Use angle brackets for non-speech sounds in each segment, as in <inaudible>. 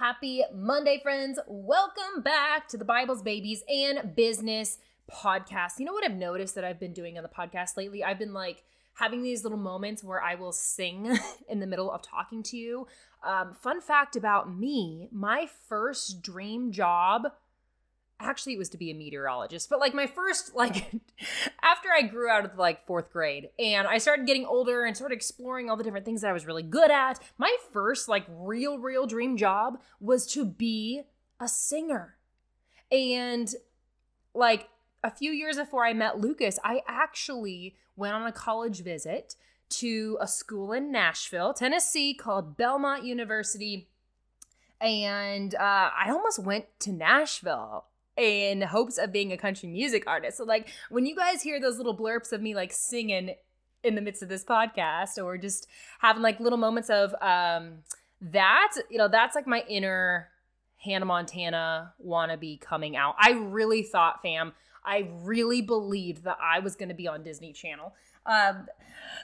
Happy Monday, friends. Welcome back to the Bibles, Babies, and Business podcast. You know what I've noticed that I've been doing on the podcast lately? I've been like having these little moments where I will sing <laughs> in the middle of talking to you. Um, fun fact about me my first dream job actually it was to be a meteorologist but like my first like <laughs> after i grew out of like fourth grade and i started getting older and started exploring all the different things that i was really good at my first like real real dream job was to be a singer. And like a few years before i met lucas i actually went on a college visit to a school in nashville tennessee called belmont university. And uh, I almost went to Nashville in hopes of being a country music artist. So like when you guys hear those little blurps of me like singing in the midst of this podcast or just having like little moments of um that, you know, that's like my inner Hannah Montana wannabe coming out. I really thought, fam, I really believed that I was going to be on Disney Channel. Um,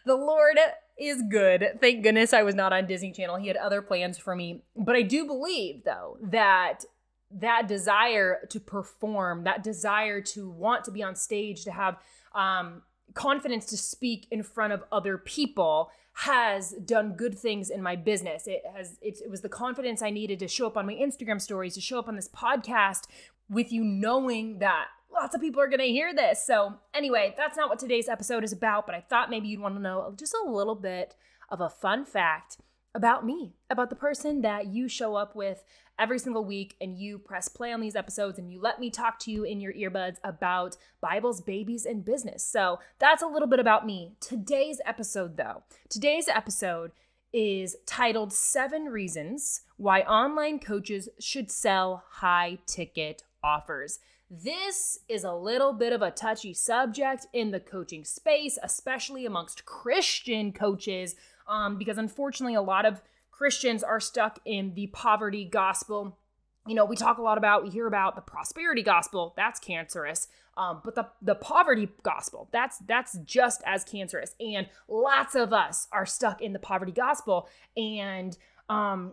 the Lord is good. Thank goodness I was not on Disney Channel. He had other plans for me. But I do believe, though, that that desire to perform, that desire to want to be on stage, to have um, confidence to speak in front of other people has done good things in my business. It has it was the confidence I needed to show up on my Instagram stories, to show up on this podcast with you knowing that lots of people are going to hear this. So, anyway, that's not what today's episode is about, but I thought maybe you'd want to know just a little bit of a fun fact about me, about the person that you show up with every single week and you press play on these episodes and you let me talk to you in your earbuds about Bibles, babies, and business. So that's a little bit about me. Today's episode, though, today's episode is titled Seven Reasons Why Online Coaches Should Sell High Ticket Offers. This is a little bit of a touchy subject in the coaching space, especially amongst Christian coaches, um, because unfortunately, a lot of Christians are stuck in the poverty gospel. You know, we talk a lot about, we hear about the prosperity gospel. That's cancerous. Um, but the the poverty gospel, that's that's just as cancerous. And lots of us are stuck in the poverty gospel. And um,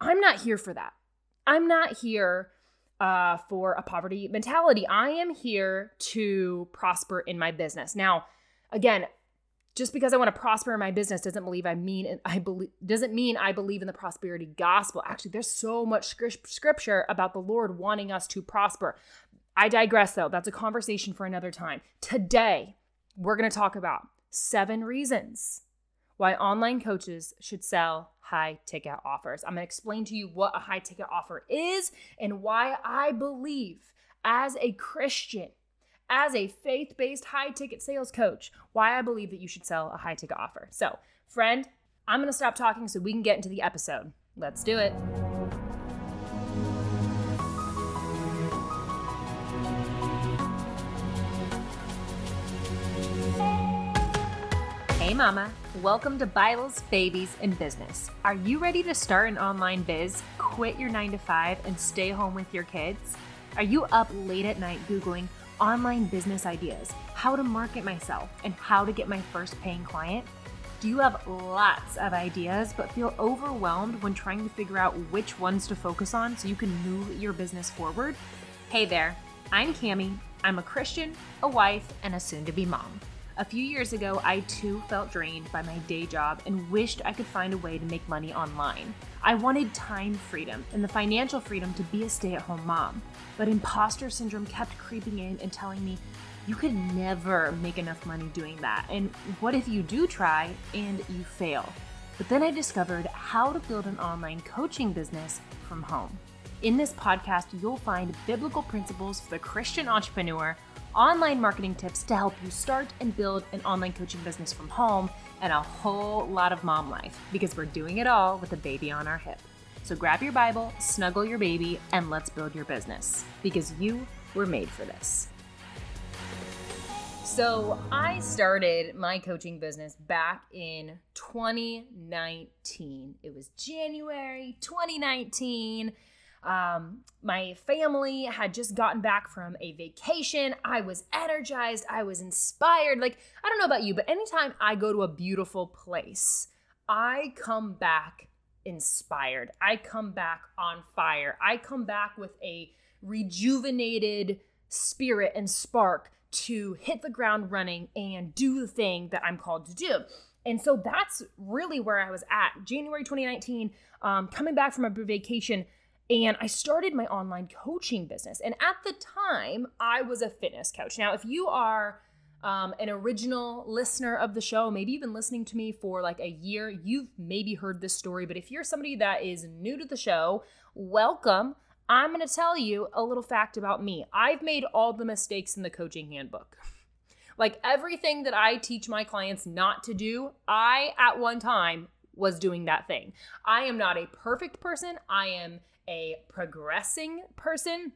I'm not here for that. I'm not here uh, for a poverty mentality. I am here to prosper in my business. Now, again, just because I want to prosper in my business doesn't believe I mean I believe doesn't mean I believe in the prosperity gospel. Actually, there's so much scripture about the Lord wanting us to prosper. I digress though. That's a conversation for another time. Today, we're going to talk about seven reasons why online coaches should sell high ticket offers. I'm going to explain to you what a high ticket offer is and why I believe as a Christian as a faith based high ticket sales coach why I believe that you should sell a high ticket offer. So, friend, I'm going to stop talking so we can get into the episode. Let's do it. Hey, Mama. Welcome to Bibles, Babies, and Business. Are you ready to start an online biz, quit your 9 to 5, and stay home with your kids? Are you up late at night Googling online business ideas, how to market myself, and how to get my first paying client? Do you have lots of ideas but feel overwhelmed when trying to figure out which ones to focus on so you can move your business forward? Hey there, I'm Camie. I'm a Christian, a wife, and a soon to be mom. A few years ago, I too felt drained by my day job and wished I could find a way to make money online. I wanted time freedom and the financial freedom to be a stay at home mom. But imposter syndrome kept creeping in and telling me, you could never make enough money doing that. And what if you do try and you fail? But then I discovered how to build an online coaching business from home. In this podcast, you'll find biblical principles for the Christian entrepreneur online marketing tips to help you start and build an online coaching business from home, and a whole lot of mom life because we're doing it all with a baby on our hip. So grab your Bible, snuggle your baby, and let's build your business because you were made for this. So, I started my coaching business back in 2019. It was January 2019. Um, my family had just gotten back from a vacation. I was energized. I was inspired. Like, I don't know about you, but anytime I go to a beautiful place, I come back inspired. I come back on fire. I come back with a rejuvenated spirit and spark to hit the ground running and do the thing that I'm called to do. And so that's really where I was at. January 2019, um, coming back from a vacation, and I started my online coaching business. And at the time, I was a fitness coach. Now, if you are um, an original listener of the show, maybe you've been listening to me for like a year, you've maybe heard this story. But if you're somebody that is new to the show, welcome. I'm going to tell you a little fact about me. I've made all the mistakes in the coaching handbook. Like everything that I teach my clients not to do, I at one time was doing that thing. I am not a perfect person. I am a progressing person.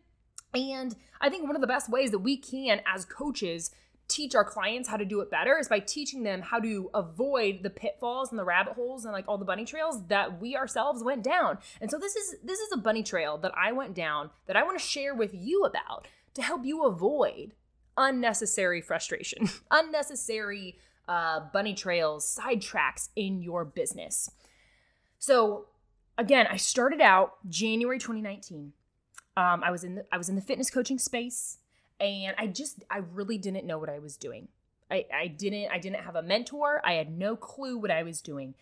And I think one of the best ways that we can, as coaches, teach our clients how to do it better is by teaching them how to avoid the pitfalls and the rabbit holes and like all the bunny trails that we ourselves went down. And so this is this is a bunny trail that I went down that I want to share with you about to help you avoid unnecessary frustration, <laughs> unnecessary uh, bunny trails, sidetracks in your business. So again, I started out January 2019. Um, I was in the, I was in the fitness coaching space and i just i really didn't know what i was doing. I, I didn't i didn't have a mentor. I had no clue what i was doing.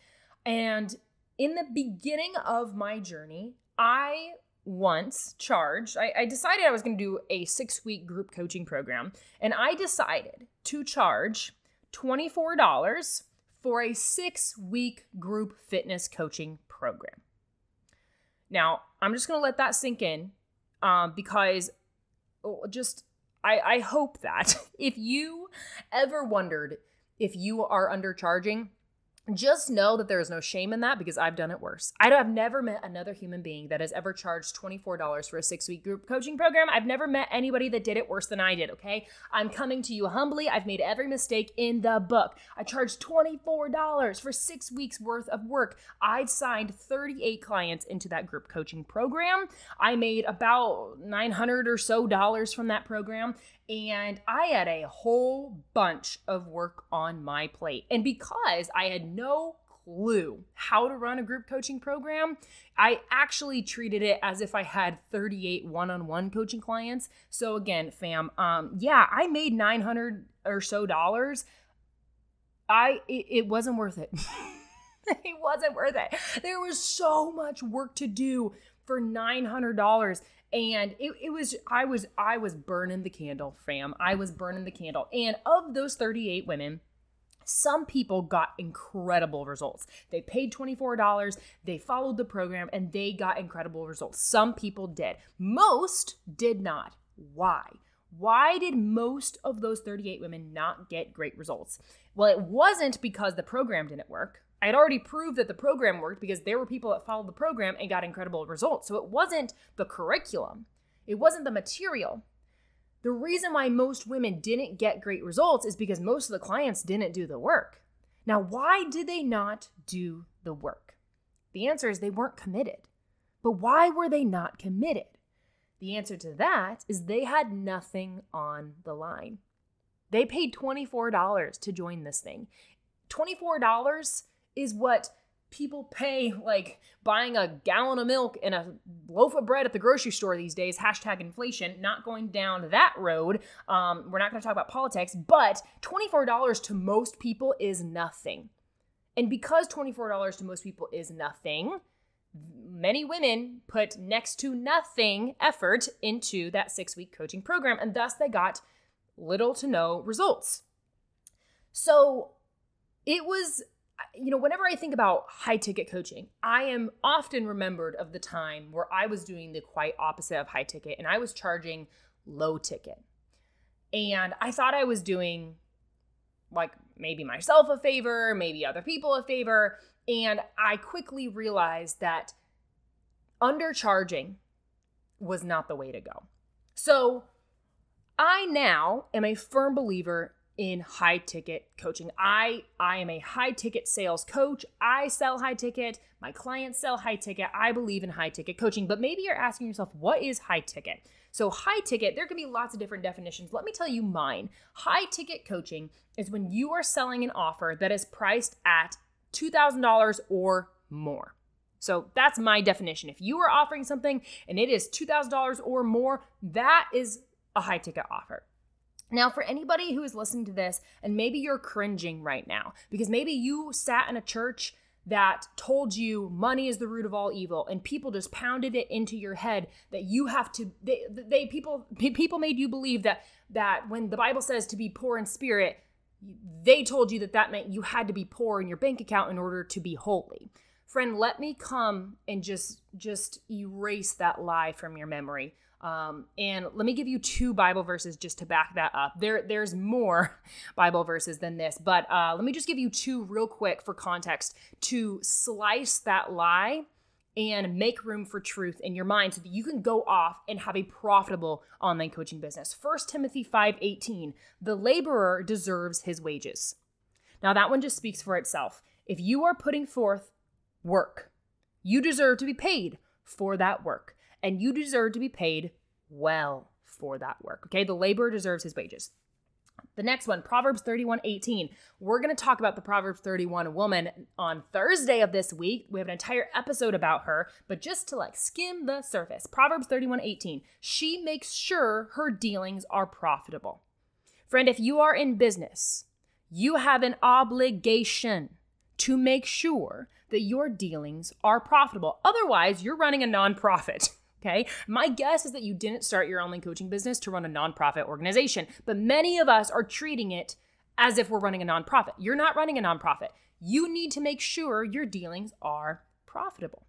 And in the beginning of my journey i once charged I, I decided i was going to do a six week group coaching program and i decided to charge $24 for a six week group fitness coaching program now i'm just going to let that sink in um, because oh, just I, I hope that <laughs> if you ever wondered if you are undercharging, just know that there is no shame in that because I've done it worse. I have never met another human being that has ever charged $24 for a six week group coaching program. I've never met anybody that did it worse than I did, okay? I'm coming to you humbly. I've made every mistake in the book. I charged $24 for six weeks worth of work. I signed 38 clients into that group coaching program. I made about 900 or so dollars from that program and I had a whole bunch of work on my plate. And because I had no clue how to run a group coaching program, I actually treated it as if I had 38 one-on-one coaching clients. So again, fam, um yeah, I made 900 or so dollars. I it, it wasn't worth it. <laughs> it wasn't worth it. There was so much work to do for $900 and it, it was i was i was burning the candle fam i was burning the candle and of those 38 women some people got incredible results. They paid $24, they followed the program, and they got incredible results. Some people did. Most did not. Why? Why did most of those 38 women not get great results? Well, it wasn't because the program didn't work. I had already proved that the program worked because there were people that followed the program and got incredible results. So it wasn't the curriculum, it wasn't the material. The reason why most women didn't get great results is because most of the clients didn't do the work. Now, why did they not do the work? The answer is they weren't committed. But why were they not committed? The answer to that is they had nothing on the line. They paid $24 to join this thing. $24 is what people pay like buying a gallon of milk and a loaf of bread at the grocery store these days hashtag inflation not going down that road. Um, we're not going to talk about politics but $24 to most people is nothing. And because $24 to most people is nothing many women put next to nothing effort into that six week coaching program and thus they got little to no results. So it was you know, whenever I think about high ticket coaching, I am often remembered of the time where I was doing the quite opposite of high ticket and I was charging low ticket. And I thought I was doing like maybe myself a favor, maybe other people a favor. And I quickly realized that undercharging was not the way to go. So I now am a firm believer in high ticket coaching. I I am a high ticket sales coach. I sell high ticket. My clients sell high ticket. I believe in high ticket coaching. But maybe you're asking yourself, what is high ticket? So high ticket, there can be lots of different definitions. Let me tell you mine. High ticket coaching is when you are selling an offer that is priced at $2,000 or more. So that's my definition. If you are offering something and it is $2,000 or more, that is a high ticket offer. Now, for anybody who is listening to this and maybe you're cringing right now because maybe you sat in a church that told you money is the root of all evil and people just pounded it into your head that you have to they, they people people made you believe that that when the bible says to be poor in spirit they told you that that meant you had to be poor in your bank account in order to be holy. Friend let me come and just just erase that lie from your memory um, and let me give you two Bible verses just to back that up. There, there's more <laughs> Bible verses than this, but uh, let me just give you two real quick for context to slice that lie and make room for truth in your mind so that you can go off and have a profitable online coaching business. 1 Timothy 5:18, the laborer deserves his wages. Now that one just speaks for itself. If you are putting forth work, you deserve to be paid for that work and you deserve to be paid well for that work. Okay, the laborer deserves his wages. The next one, Proverbs 31 18. We're going to talk about the Proverbs 31 woman on Thursday of this week. We have an entire episode about her, but just to like skim the surface, Proverbs 31 18. She makes sure her dealings are profitable. Friend, if you are in business, you have an obligation to make sure that your dealings are profitable. Otherwise, you're running a nonprofit. <laughs> Okay. My guess is that you didn't start your online coaching business to run a nonprofit organization, but many of us are treating it as if we're running a nonprofit. You're not running a nonprofit. You need to make sure your dealings are profitable.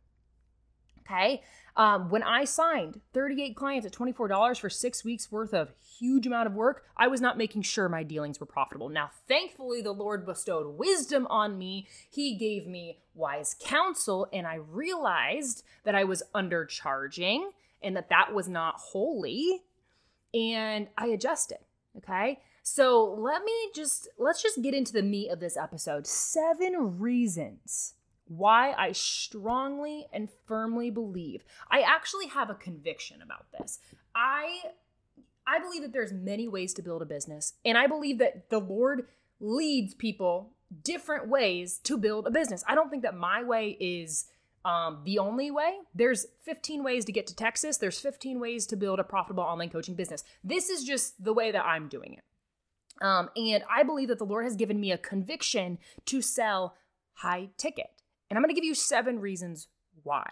Okay. Um, when I signed 38 clients at $24 for six weeks worth of huge amount of work, I was not making sure my dealings were profitable. Now, thankfully, the Lord bestowed wisdom on me. He gave me wise counsel, and I realized that I was undercharging and that that was not holy. And I adjusted. Okay. So let me just, let's just get into the meat of this episode. Seven reasons why I strongly and firmly believe. I actually have a conviction about this. I I believe that there's many ways to build a business, and I believe that the Lord leads people different ways to build a business. I don't think that my way is um, the only way. There's 15 ways to get to Texas. There's 15 ways to build a profitable online coaching business. This is just the way that I'm doing it. Um, and I believe that the Lord has given me a conviction to sell high ticket. And I'm going to give you seven reasons why.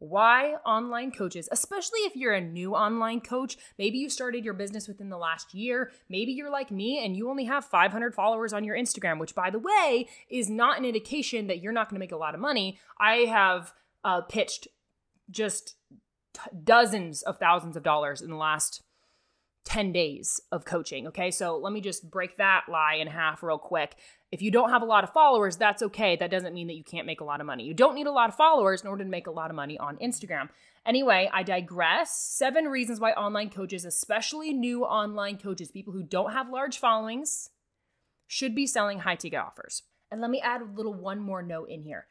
Why online coaches, especially if you're a new online coach, maybe you started your business within the last year, maybe you're like me and you only have 500 followers on your Instagram, which by the way is not an indication that you're not going to make a lot of money. I have uh, pitched just dozens of thousands of dollars in the last 10 days of coaching. Okay, so let me just break that lie in half real quick. If you don't have a lot of followers, that's okay. That doesn't mean that you can't make a lot of money. You don't need a lot of followers in order to make a lot of money on Instagram. Anyway, I digress. Seven reasons why online coaches, especially new online coaches, people who don't have large followings, should be selling high ticket offers. And let me add a little one more note in here.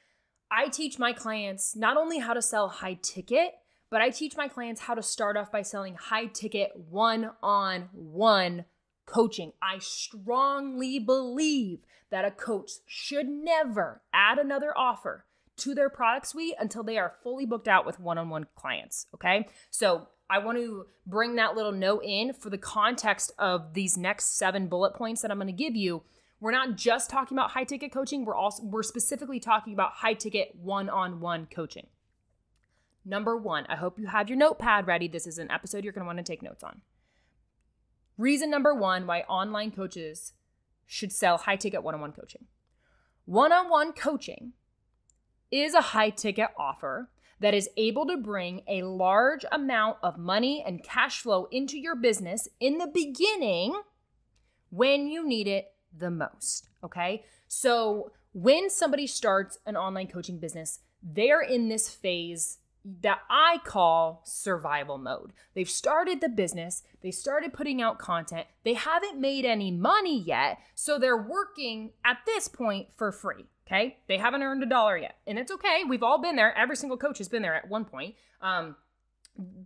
I teach my clients not only how to sell high ticket, but I teach my clients how to start off by selling high ticket one on one coaching. I strongly believe that a coach should never add another offer to their product suite until they are fully booked out with one on one clients. Okay. So I want to bring that little note in for the context of these next seven bullet points that I'm going to give you. We're not just talking about high ticket coaching, we're also we're specifically talking about high ticket one-on-one coaching. Number 1, I hope you have your notepad ready. This is an episode you're going to want to take notes on. Reason number 1 why online coaches should sell high ticket one on one coaching. One on one coaching is a high ticket offer that is able to bring a large amount of money and cash flow into your business in the beginning when you need it the most. Okay. So when somebody starts an online coaching business, they're in this phase that I call survival mode. They've started the business, they started putting out content, they haven't made any money yet, so they're working at this point for free. Okay, they haven't earned a dollar yet, and it's okay. We've all been there. Every single coach has been there at one point. Um,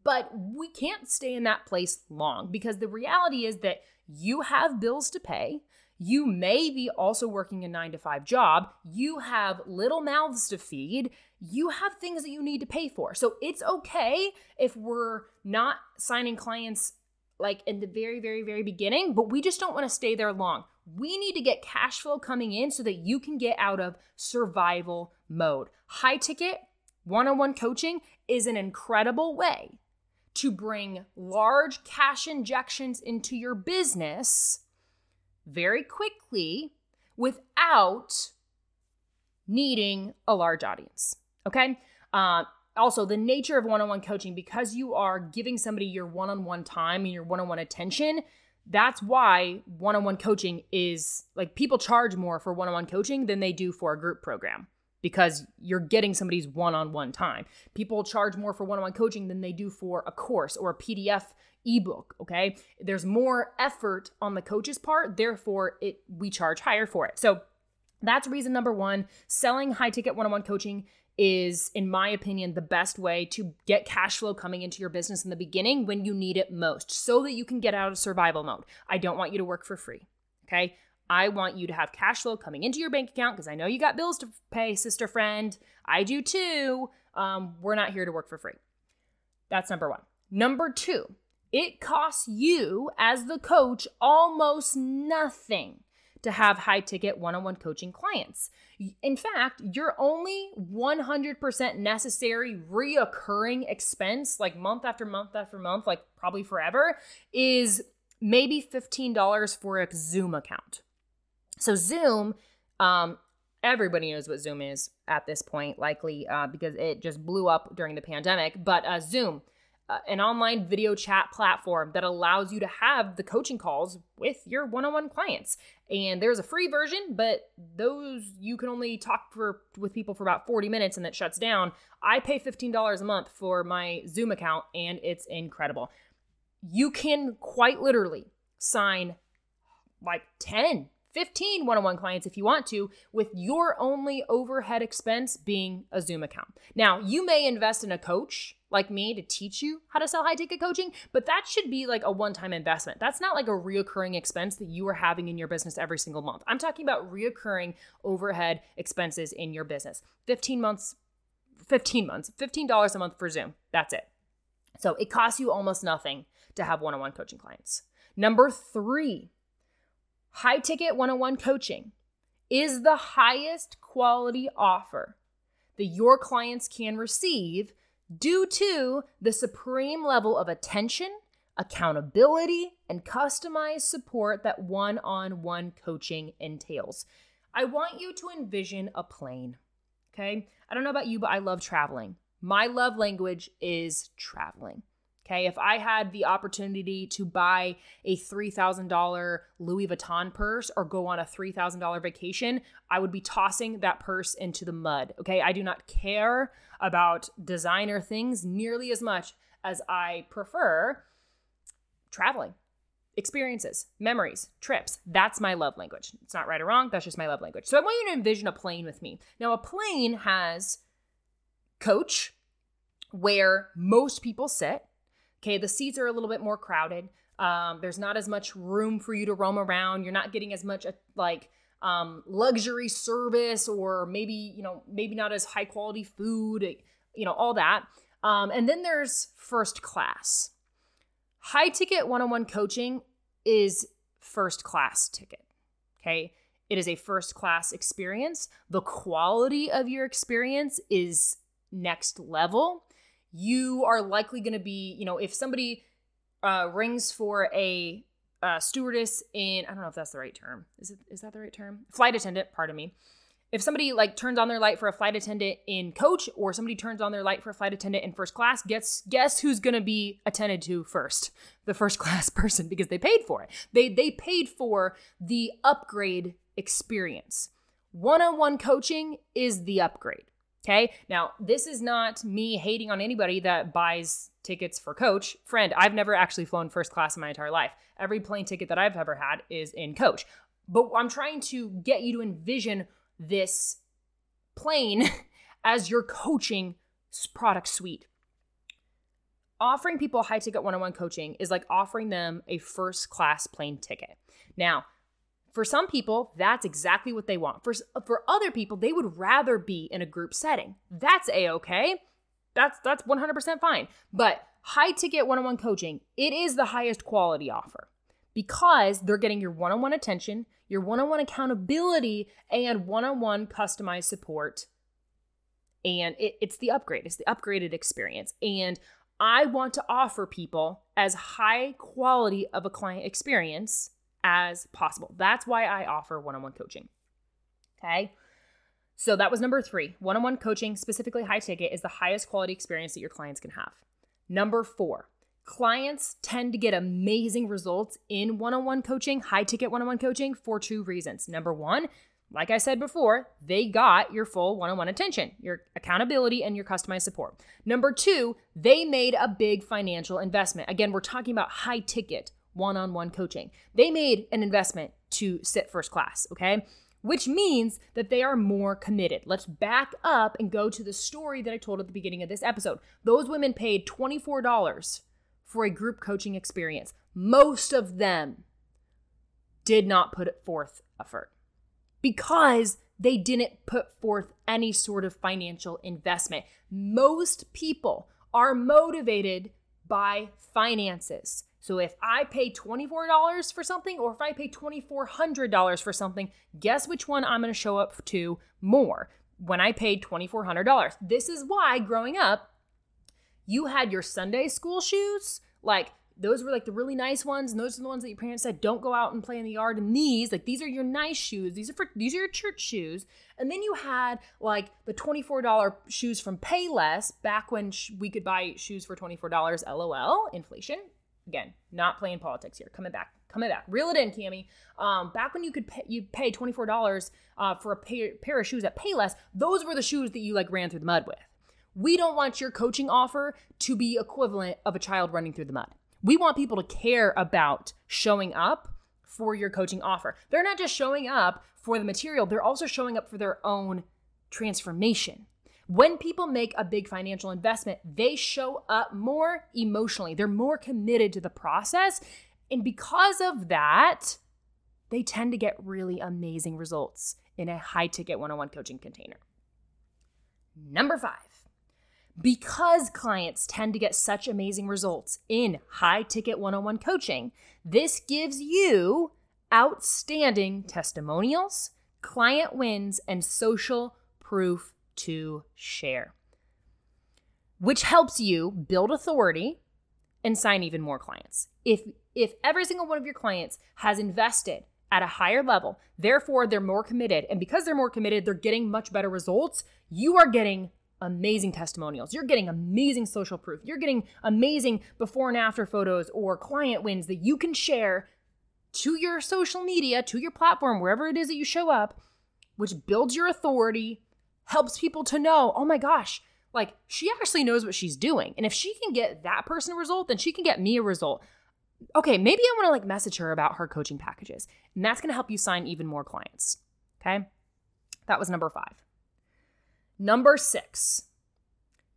but we can't stay in that place long because the reality is that you have bills to pay, You may be also working a nine to five job. You have little mouths to feed. You have things that you need to pay for. So it's okay if we're not signing clients like in the very, very, very beginning, but we just don't want to stay there long. We need to get cash flow coming in so that you can get out of survival mode. High ticket one on one coaching is an incredible way to bring large cash injections into your business very quickly without needing a large audience. Okay. Uh, also, the nature of one on one coaching, because you are giving somebody your one on one time and your one on one attention, that's why one on one coaching is like people charge more for one on one coaching than they do for a group program because you're getting somebody's one on one time. People charge more for one on one coaching than they do for a course or a PDF ebook, okay? There's more effort on the coach's part, therefore it we charge higher for it. So that's reason number 1, selling high ticket one on one coaching is, in my opinion, the best way to get cash flow coming into your business in the beginning when you need it most so that you can get out of survival mode. I don't want you to work for free. Okay. I want you to have cash flow coming into your bank account because I know you got bills to pay, sister friend. I do too. Um, we're not here to work for free. That's number one. Number two, it costs you as the coach almost nothing to have high ticket one on one coaching clients. In fact, your only 100% necessary reoccurring expense, like month after month after month, like probably forever, is maybe $15 for a Zoom account. So Zoom, um, everybody knows what Zoom is at this point, likely uh, because it just blew up during the pandemic. But uh, Zoom, Uh, an online video chat platform that allows you to have the coaching calls with your one-on-one clients. And there's a free version, but those you can only talk for with people for about 40 minutes and that shuts down. I pay $15 a month for my Zoom account and it's incredible. You can quite literally sign like 10 15 one on one clients if you want to, with your only overhead expense being a Zoom account. Now, you may invest in a coach like me to teach you how to sell high ticket coaching, but that should be like a one time investment. That's not like a reoccurring expense that you are having in your business every single month. I'm talking about reoccurring overhead expenses in your business. 15 months, 15 months, $15 a month for Zoom. That's it. So it costs you almost nothing to have one on one coaching clients. Number three, High ticket one on one coaching is the highest quality offer that your clients can receive due to the supreme level of attention, accountability, and customized support that one on one coaching entails. I want you to envision a plane. Okay. I don't know about you, but I love traveling. My love language is traveling. Okay, if I had the opportunity to buy a $3,000 Louis Vuitton purse or go on a $3,000 vacation, I would be tossing that purse into the mud. Okay, I do not care about designer things nearly as much as I prefer traveling, experiences, memories, trips. That's my love language. It's not right or wrong, that's just my love language. So I want you to envision a plane with me. Now, a plane has coach where most people sit Okay, the seats are a little bit more crowded. Um, there's not as much room for you to roam around. You're not getting as much uh, like um, luxury service, or maybe you know maybe not as high quality food. You know all that. Um, and then there's first class. High ticket one on one coaching is first class ticket. Okay. It is a first class experience. The quality of your experience is next level you are likely going to be, you know, if somebody uh, rings for a uh, stewardess in, I don't know if that's the right term. Is it? Is that the right term? Flight attendant. Pardon me. If somebody like turns on their light for a flight attendant in coach, or somebody turns on their light for a flight attendant in first class, guess guess who's going to be attended to first? The first <laughs> class person because they paid for it. They they paid for the upgrade experience. One-on-one coaching is the upgrade. Okay. Now, this is not me hating on anybody that buys tickets for coach. Friend, I've never actually flown first class in my entire life. Every plane ticket that I've ever had is in coach. But I'm trying to get you to envision this plane <laughs> as your coaching product suite. Offering people high ticket one on one coaching is like offering them a first class plane ticket. Now, For some people, that's exactly what they want. For, for other people, they would rather be in a group setting. That's a-okay. That's that's 100% fine. But high ticket one-on-one coaching, it is the highest quality offer because they're getting your one-on-one attention, your one-on-one accountability and one-on-one customized support. And it, it's the upgrade. It's the upgraded experience. And I want to offer people as high quality of a client experience as possible. That's why I offer one on one coaching. Okay. So that was number three. One on one coaching, specifically high ticket, is the highest quality experience that your clients can have. Number four, clients tend to get amazing results in one on one coaching, high ticket one on one coaching, for two reasons. Number one, like I said before, they got your full one on one attention, your accountability, and your customized support. Number two, they made a big financial investment. Again, we're talking about high ticket one on one coaching. They made an investment to sit first class, okay? Which means that they are more committed. Let's back up and go to the story that I told at the beginning of this episode. Those women paid $24 for a group coaching experience. Most of them did not put forth effort because they didn't put forth any sort of financial investment. Most people are motivated by finances. So if I pay $24 for something or if I pay $2,400 for something, guess which one I'm going to show up to more? When I paid $2,400. This is why growing up, you had your Sunday school shoes, like those were like the really nice ones and those are the ones that your parents said don't go out and play in the yard. And these like these are your nice shoes. These are for these are your church shoes. And then you had like the $24 shoes from payless back when sh- we could buy shoes for $24 lol inflation again not playing politics here. Coming back coming back. Reel it in camie. Um, back when you could pay you pay $24 uh, for a pair, pair of shoes at payless those were the shoes that you like ran through the mud with. We don't want your coaching offer to be equivalent of a child running through the mud. We want people to care about showing up for your coaching offer. They're not just showing up for the material, they're also showing up for their own transformation. When people make a big financial investment, they show up more emotionally. They're more committed to the process. And because of that, they tend to get really amazing results in a high ticket one on one coaching container. Number five, because clients tend to get such amazing results in high ticket one on one coaching, this gives you outstanding testimonials, client wins, and social proof to share, which helps you build authority and sign even more clients. If if every single one of your clients has invested at a higher level, therefore they're more committed, and because they're more committed, they're getting much better results, you are getting amazing testimonials. You're getting amazing social proof. You're getting amazing before and after photos or client wins that you can share to your social media, to your platform, wherever it is that you show up, which builds your authority, helps people to know, oh my gosh, like she actually knows what she's doing. And if she can get that person a result, then she can get me a result. Okay, maybe I want to like message her about her coaching packages. And that's going to help you sign even more clients. Okay? That was number five. Number six,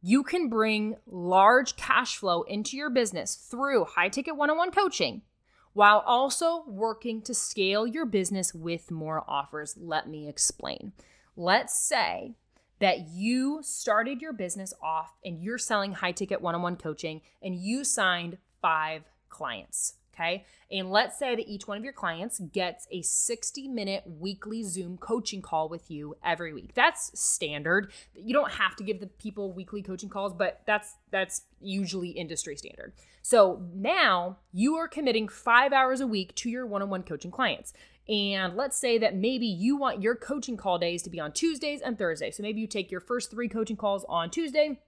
you can bring large cash flow into your business through high ticket one on one coaching while also working to scale your business with more offers. Let me explain. Let's say that you started your business off and you're selling high ticket one on one coaching and you signed five clients. Okay. And let's say that each one of your clients gets a 60 minute weekly Zoom coaching call with you every week. That's standard. You don't have to give the people weekly coaching calls, but that's that's usually industry standard. So now you are committing five hours a week to your one-on-one coaching clients. And let's say that maybe you want your coaching call days to be on Tuesdays and Thursdays. So maybe you take your first three coaching calls on Tuesday.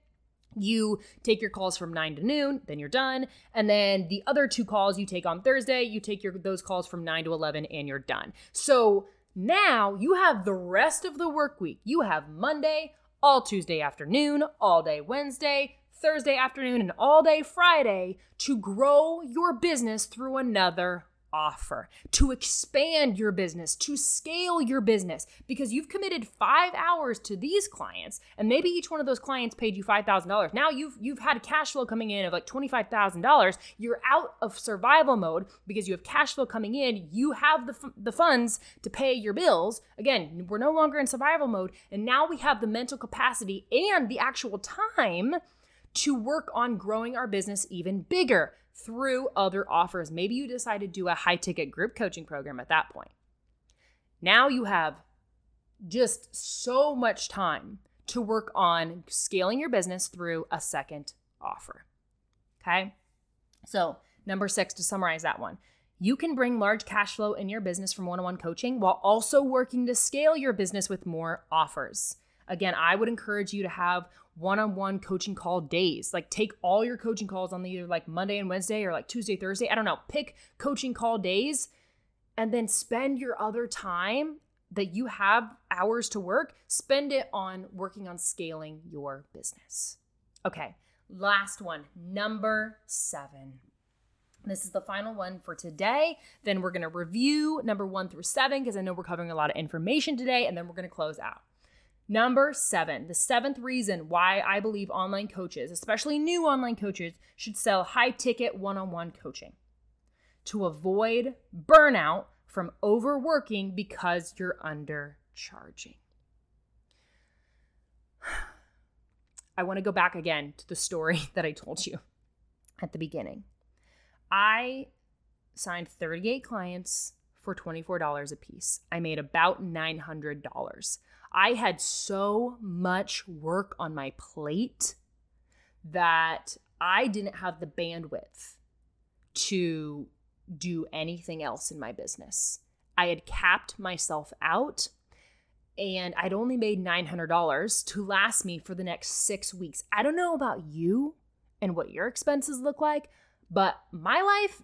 You take your calls from 9 to noon then you're done. And then the other two calls you take on thursday you take your those calls from 9 to 11 and you're done. So now you have the rest of the work week. You have monday all tuesday afternoon all day wednesday thursday afternoon and all day friday to grow your business through another offer, to expand your business, to scale your business, because you've committed five hours to these clients, and maybe each one of those clients paid you five thousand dollars. Now you've you've had cash flow coming in of like twenty five thousand dollars. You're out of survival mode because you have cash flow coming in. You have the f- the funds to pay your bills. Again, we're no longer in survival mode, and now we have the mental capacity and the actual time to work on growing our business even bigger through other offers. Maybe you decide to do a high ticket group coaching program at that point. Now you have just so much time to work on scaling your business through a second offer. Okay. So, number six, to summarize that one, you can bring large cash flow in your business from one on one coaching while also working to scale your business with more offers. Again, I would encourage you to have one-on-one coaching call days. Like take all your coaching calls on either like Monday and Wednesday or like Tuesday, Thursday. I don't know. Pick coaching call days and then spend your other time that you have hours to work, spend it on working on scaling your business. Okay, last one, number seven. This is the final one for today. Then we're going to review number one through seven because I know we're covering a lot of information today, and then we're going to close out. Number seven, the seventh reason why I believe online coaches, especially new online coaches, should sell high ticket one on one coaching to avoid burnout from overworking because you're undercharging. <sighs> I want to go back again to the story <laughs> that I told you at the beginning. I signed 38 clients for $24 a piece. I made about $900. I had so much work on my plate that I didn't have the bandwidth to do anything else in my business. I had capped myself out and I'd only made $900 to last me for the next six weeks. I don't know about you and what your expenses look like, but my life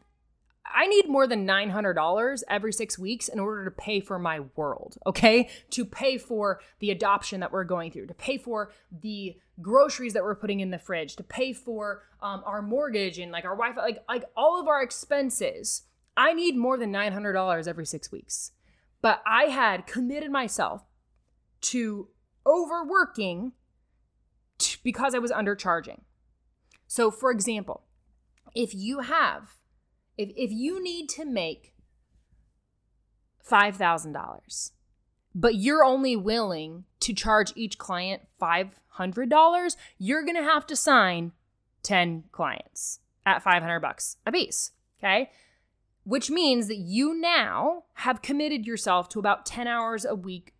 I need more than $900 every six weeks in order to pay for my world, okay? To pay for the adoption that we're going through, to pay for the groceries that we're putting in the fridge, to pay for um, our mortgage and like our Wi Fi, like, like all of our expenses. I need more than $900 every six weeks. But I had committed myself to overworking t- because I was undercharging. So, for example, if you have if if you need to make $5,000 but you're only willing to charge each client $500, you're going to have to sign 10 clients at 500 bucks a piece, okay? Which means that you now have committed yourself to about 10 hours a week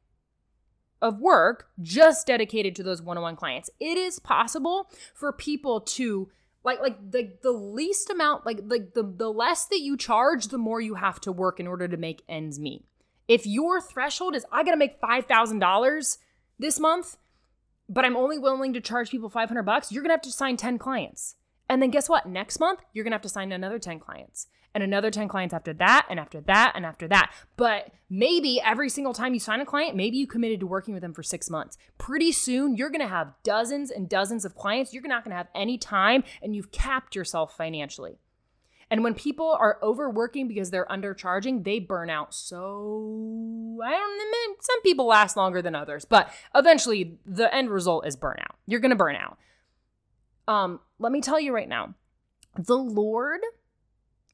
of work just dedicated to those one-on-one clients. It is possible for people to like like the the least amount like like the the less that you charge the more you have to work in order to make ends meet. If your threshold is i gotta make $5000 this month but i'm only willing to charge people 500 bucks you're gonna have to sign 10 clients and then guess what next month you're gonna have to sign another 10 clients and another 10 clients after that, and after that, and after that. But maybe every single time you sign a client, maybe you committed to working with them for six months. Pretty soon, you're gonna have dozens and dozens of clients. You're not gonna have any time, and you've capped yourself financially. And when people are overworking because they're undercharging, they burn out. So I don't know, some people last longer than others, but eventually the end result is burnout. You're gonna burn out. Um, let me tell you right now, the Lord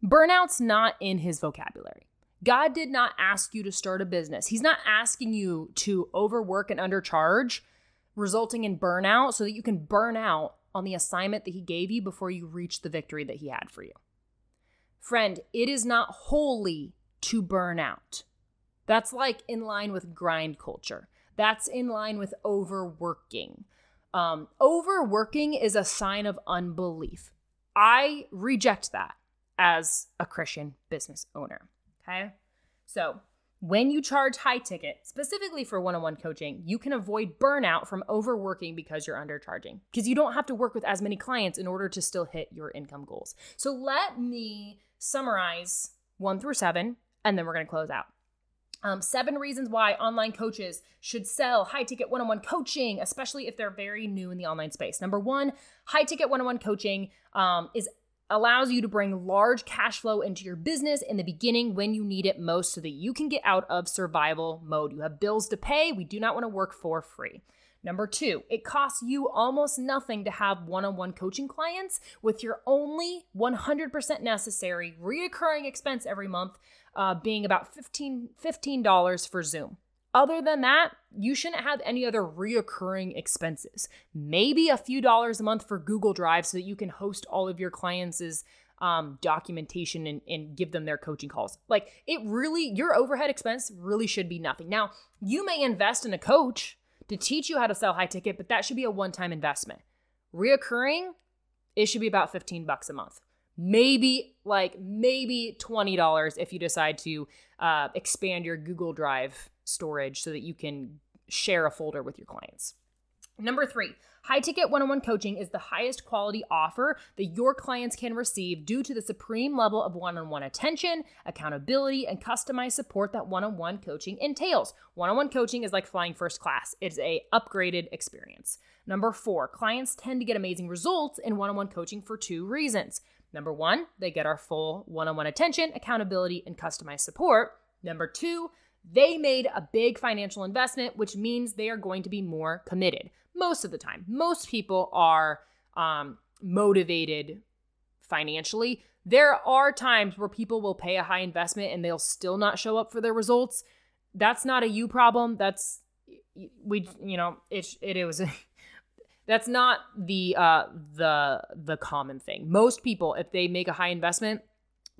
Burnout's not in his vocabulary. God did not ask you to start a business. He's not asking you to overwork and undercharge, resulting in burnout so that you can burn out on the assignment that he gave you before you reach the victory that he had for you. Friend, it is not holy to burn out. That's like in line with grind culture. That's in line with overworking. Um, overworking is a sign of unbelief. I reject that as a Christian business owner. Okay. So, when you charge high ticket, specifically for one on one coaching, you can avoid burnout from overworking because you're undercharging, because you don't have to work with as many clients in order to still hit your income goals. So, let me summarize one through seven, and then we're going to close out. Um, seven reasons why online coaches should sell high ticket one on one coaching, especially if they're very new in the online space. Number one, high ticket one on one coaching um, is allows you to bring large cash flow into your business in the beginning when you need it most so that you can get out of survival mode. You have bills to pay. We do not want to work for free. Number two, it costs you almost nothing to have one on one coaching clients with your only 100% necessary reoccurring expense every month uh, being about $15, $15 for Zoom. Other than that, you shouldn't have any other reoccurring expenses. Maybe a few dollars a month for Google Drive so that you can host all of your clients' um, documentation and, and give them their coaching calls. Like it really, your overhead expense really should be nothing. Now, you may invest in a coach to teach you how to sell high ticket, but that should be a one time investment. Reoccurring, it should be about 15 bucks a month. Maybe like maybe $20 if you decide to uh, expand your Google Drive storage so that you can share a folder with your clients. Number three, high ticket one on one coaching is the highest quality offer that your clients can receive due to the supreme level of one on one attention, accountability, and customized support that one on one coaching entails. One on one coaching is like flying first class, it's a upgraded experience. Number four, clients tend to get amazing results in one on one coaching for two reasons. Number one, they get our full one on one attention, accountability, and customized support. Number two, they made a big financial investment, which means they are going to be more committed most of the time. Most people are um, motivated financially. There are times where people will pay a high investment and they'll still not show up for their results. That's not a you problem. That's we you know it it, it was <laughs> that's not the uh the the common thing. Most people if they make a high investment,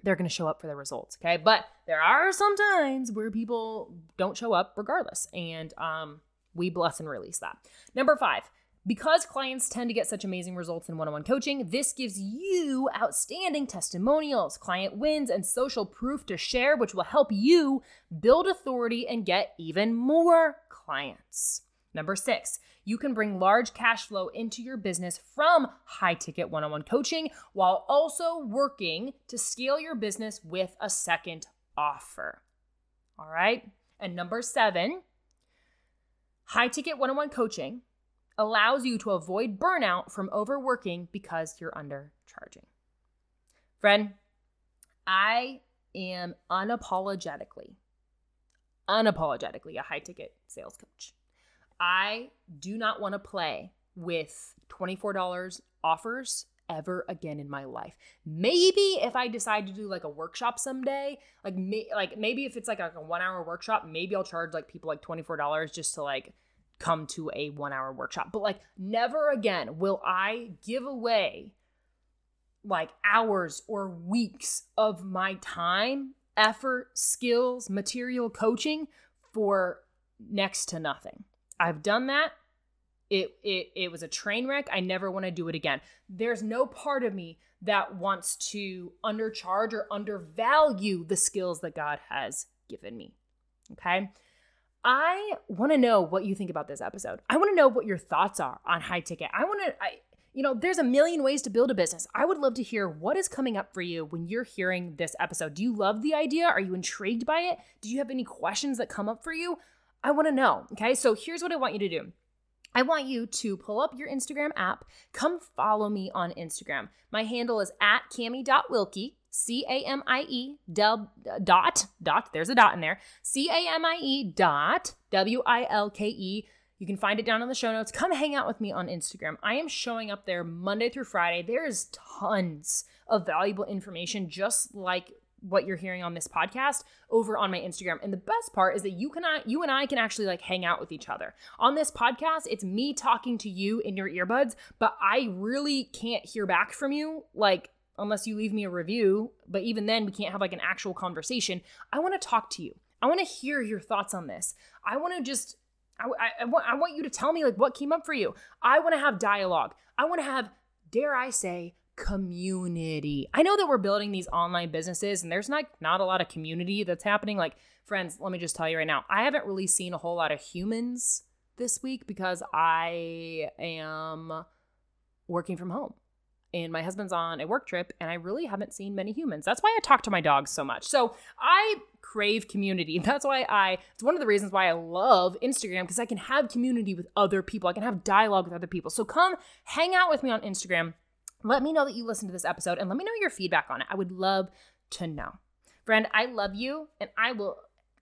they're going to show up for their results, okay? But there are some times where people don't show up regardless and um we bless and release that. Number five, because clients tend to get such amazing results in one on one coaching, this gives you outstanding testimonials, client wins, and social proof to share, which will help you build authority and get even more clients. Number six, you can bring large cash flow into your business from high ticket one on one coaching while also working to scale your business with a second offer. All right. And number seven, High ticket one on one coaching allows you to avoid burnout from overworking because you're undercharging. Friend, I am unapologetically, unapologetically a high ticket sales coach. I do not want to play with $24 offers ever again in my life. Maybe if I decide to do like a workshop someday, like may, like maybe if it's like a, a 1 hour workshop, maybe I'll charge like people like $24 just to like come to a 1 hour workshop. But like never again will I give away like hours or weeks of my time, effort, skills, material coaching for next to nothing. I've done that it it it was a train wreck. I never want to do it again. There's no part of me that wants to undercharge or undervalue the skills that God has given me. Okay? I want to know what you think about this episode. I want to know what your thoughts are on high ticket. I want to I you know, there's a million ways to build a business. I would love to hear what is coming up for you when you're hearing this episode. Do you love the idea? Are you intrigued by it? Do you have any questions that come up for you? I want to know. Okay? So here's what I want you to do. I want you to pull up your Instagram app. Come follow me on Instagram. My handle is at camie.wilke, C A M I E dot, dot, there's a dot in there, C A M I E dot W I L K E. You can find it down in the show notes. Come hang out with me on Instagram. I am showing up there Monday through Friday. There is tons of valuable information, just like what you're hearing on this podcast over on my Instagram. And the best part is that you can you and I can actually like hang out with each other. On this podcast, it's me talking to you in your earbuds, but I really can't hear back from you like unless you leave me a review, but even then we can't have like an actual conversation. I want to talk to you. I want to hear your thoughts on this. I want to just I, I, I, want, I want you to tell me like what came up for you. I want to have dialogue. I want to have, dare I say, community. I know that we're building these online businesses and there's not not a lot of community that's happening. Like friends, let me just tell you right now, I haven't really seen a whole lot of humans this week because I am working from home. And my husband's on a work trip, and I really haven't seen many humans. That's why I talk to my dogs so much. So I crave community. <laughs> That's why I, it's one of the reasons why I love Instagram because I can have community with other people. I can have dialogue with other people. So come hang out with me on Instagram let me know that you listened to this episode and let me know your feedback on it. I would love to know. Friend, I love you and I will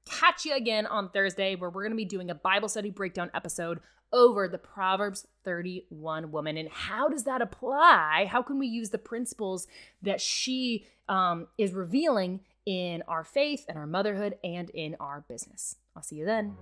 catch you again on Thursday where we're going to be doing a Bible study breakdown episode over the Proverbs 31 woman. And how does that apply? How can we use the principles that she um, is revealing in our faith and our motherhood and in our business? I'll see you then.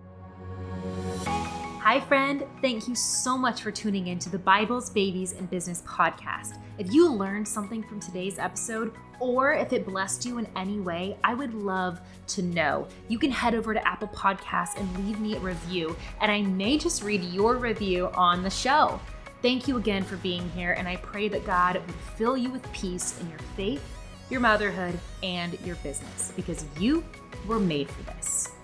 Hi, friend. Thank you so much for tuning in to the Bibles, Babies, and Business podcast. If you learned something from today's episode, or if it blessed you in any way, I would love to know. You can head over to Apple Podcasts and leave me a review, and I may just read your review on the show. Thank you again for being here, and I pray that God would fill you with peace in your faith, your motherhood, and your business because you were made for this.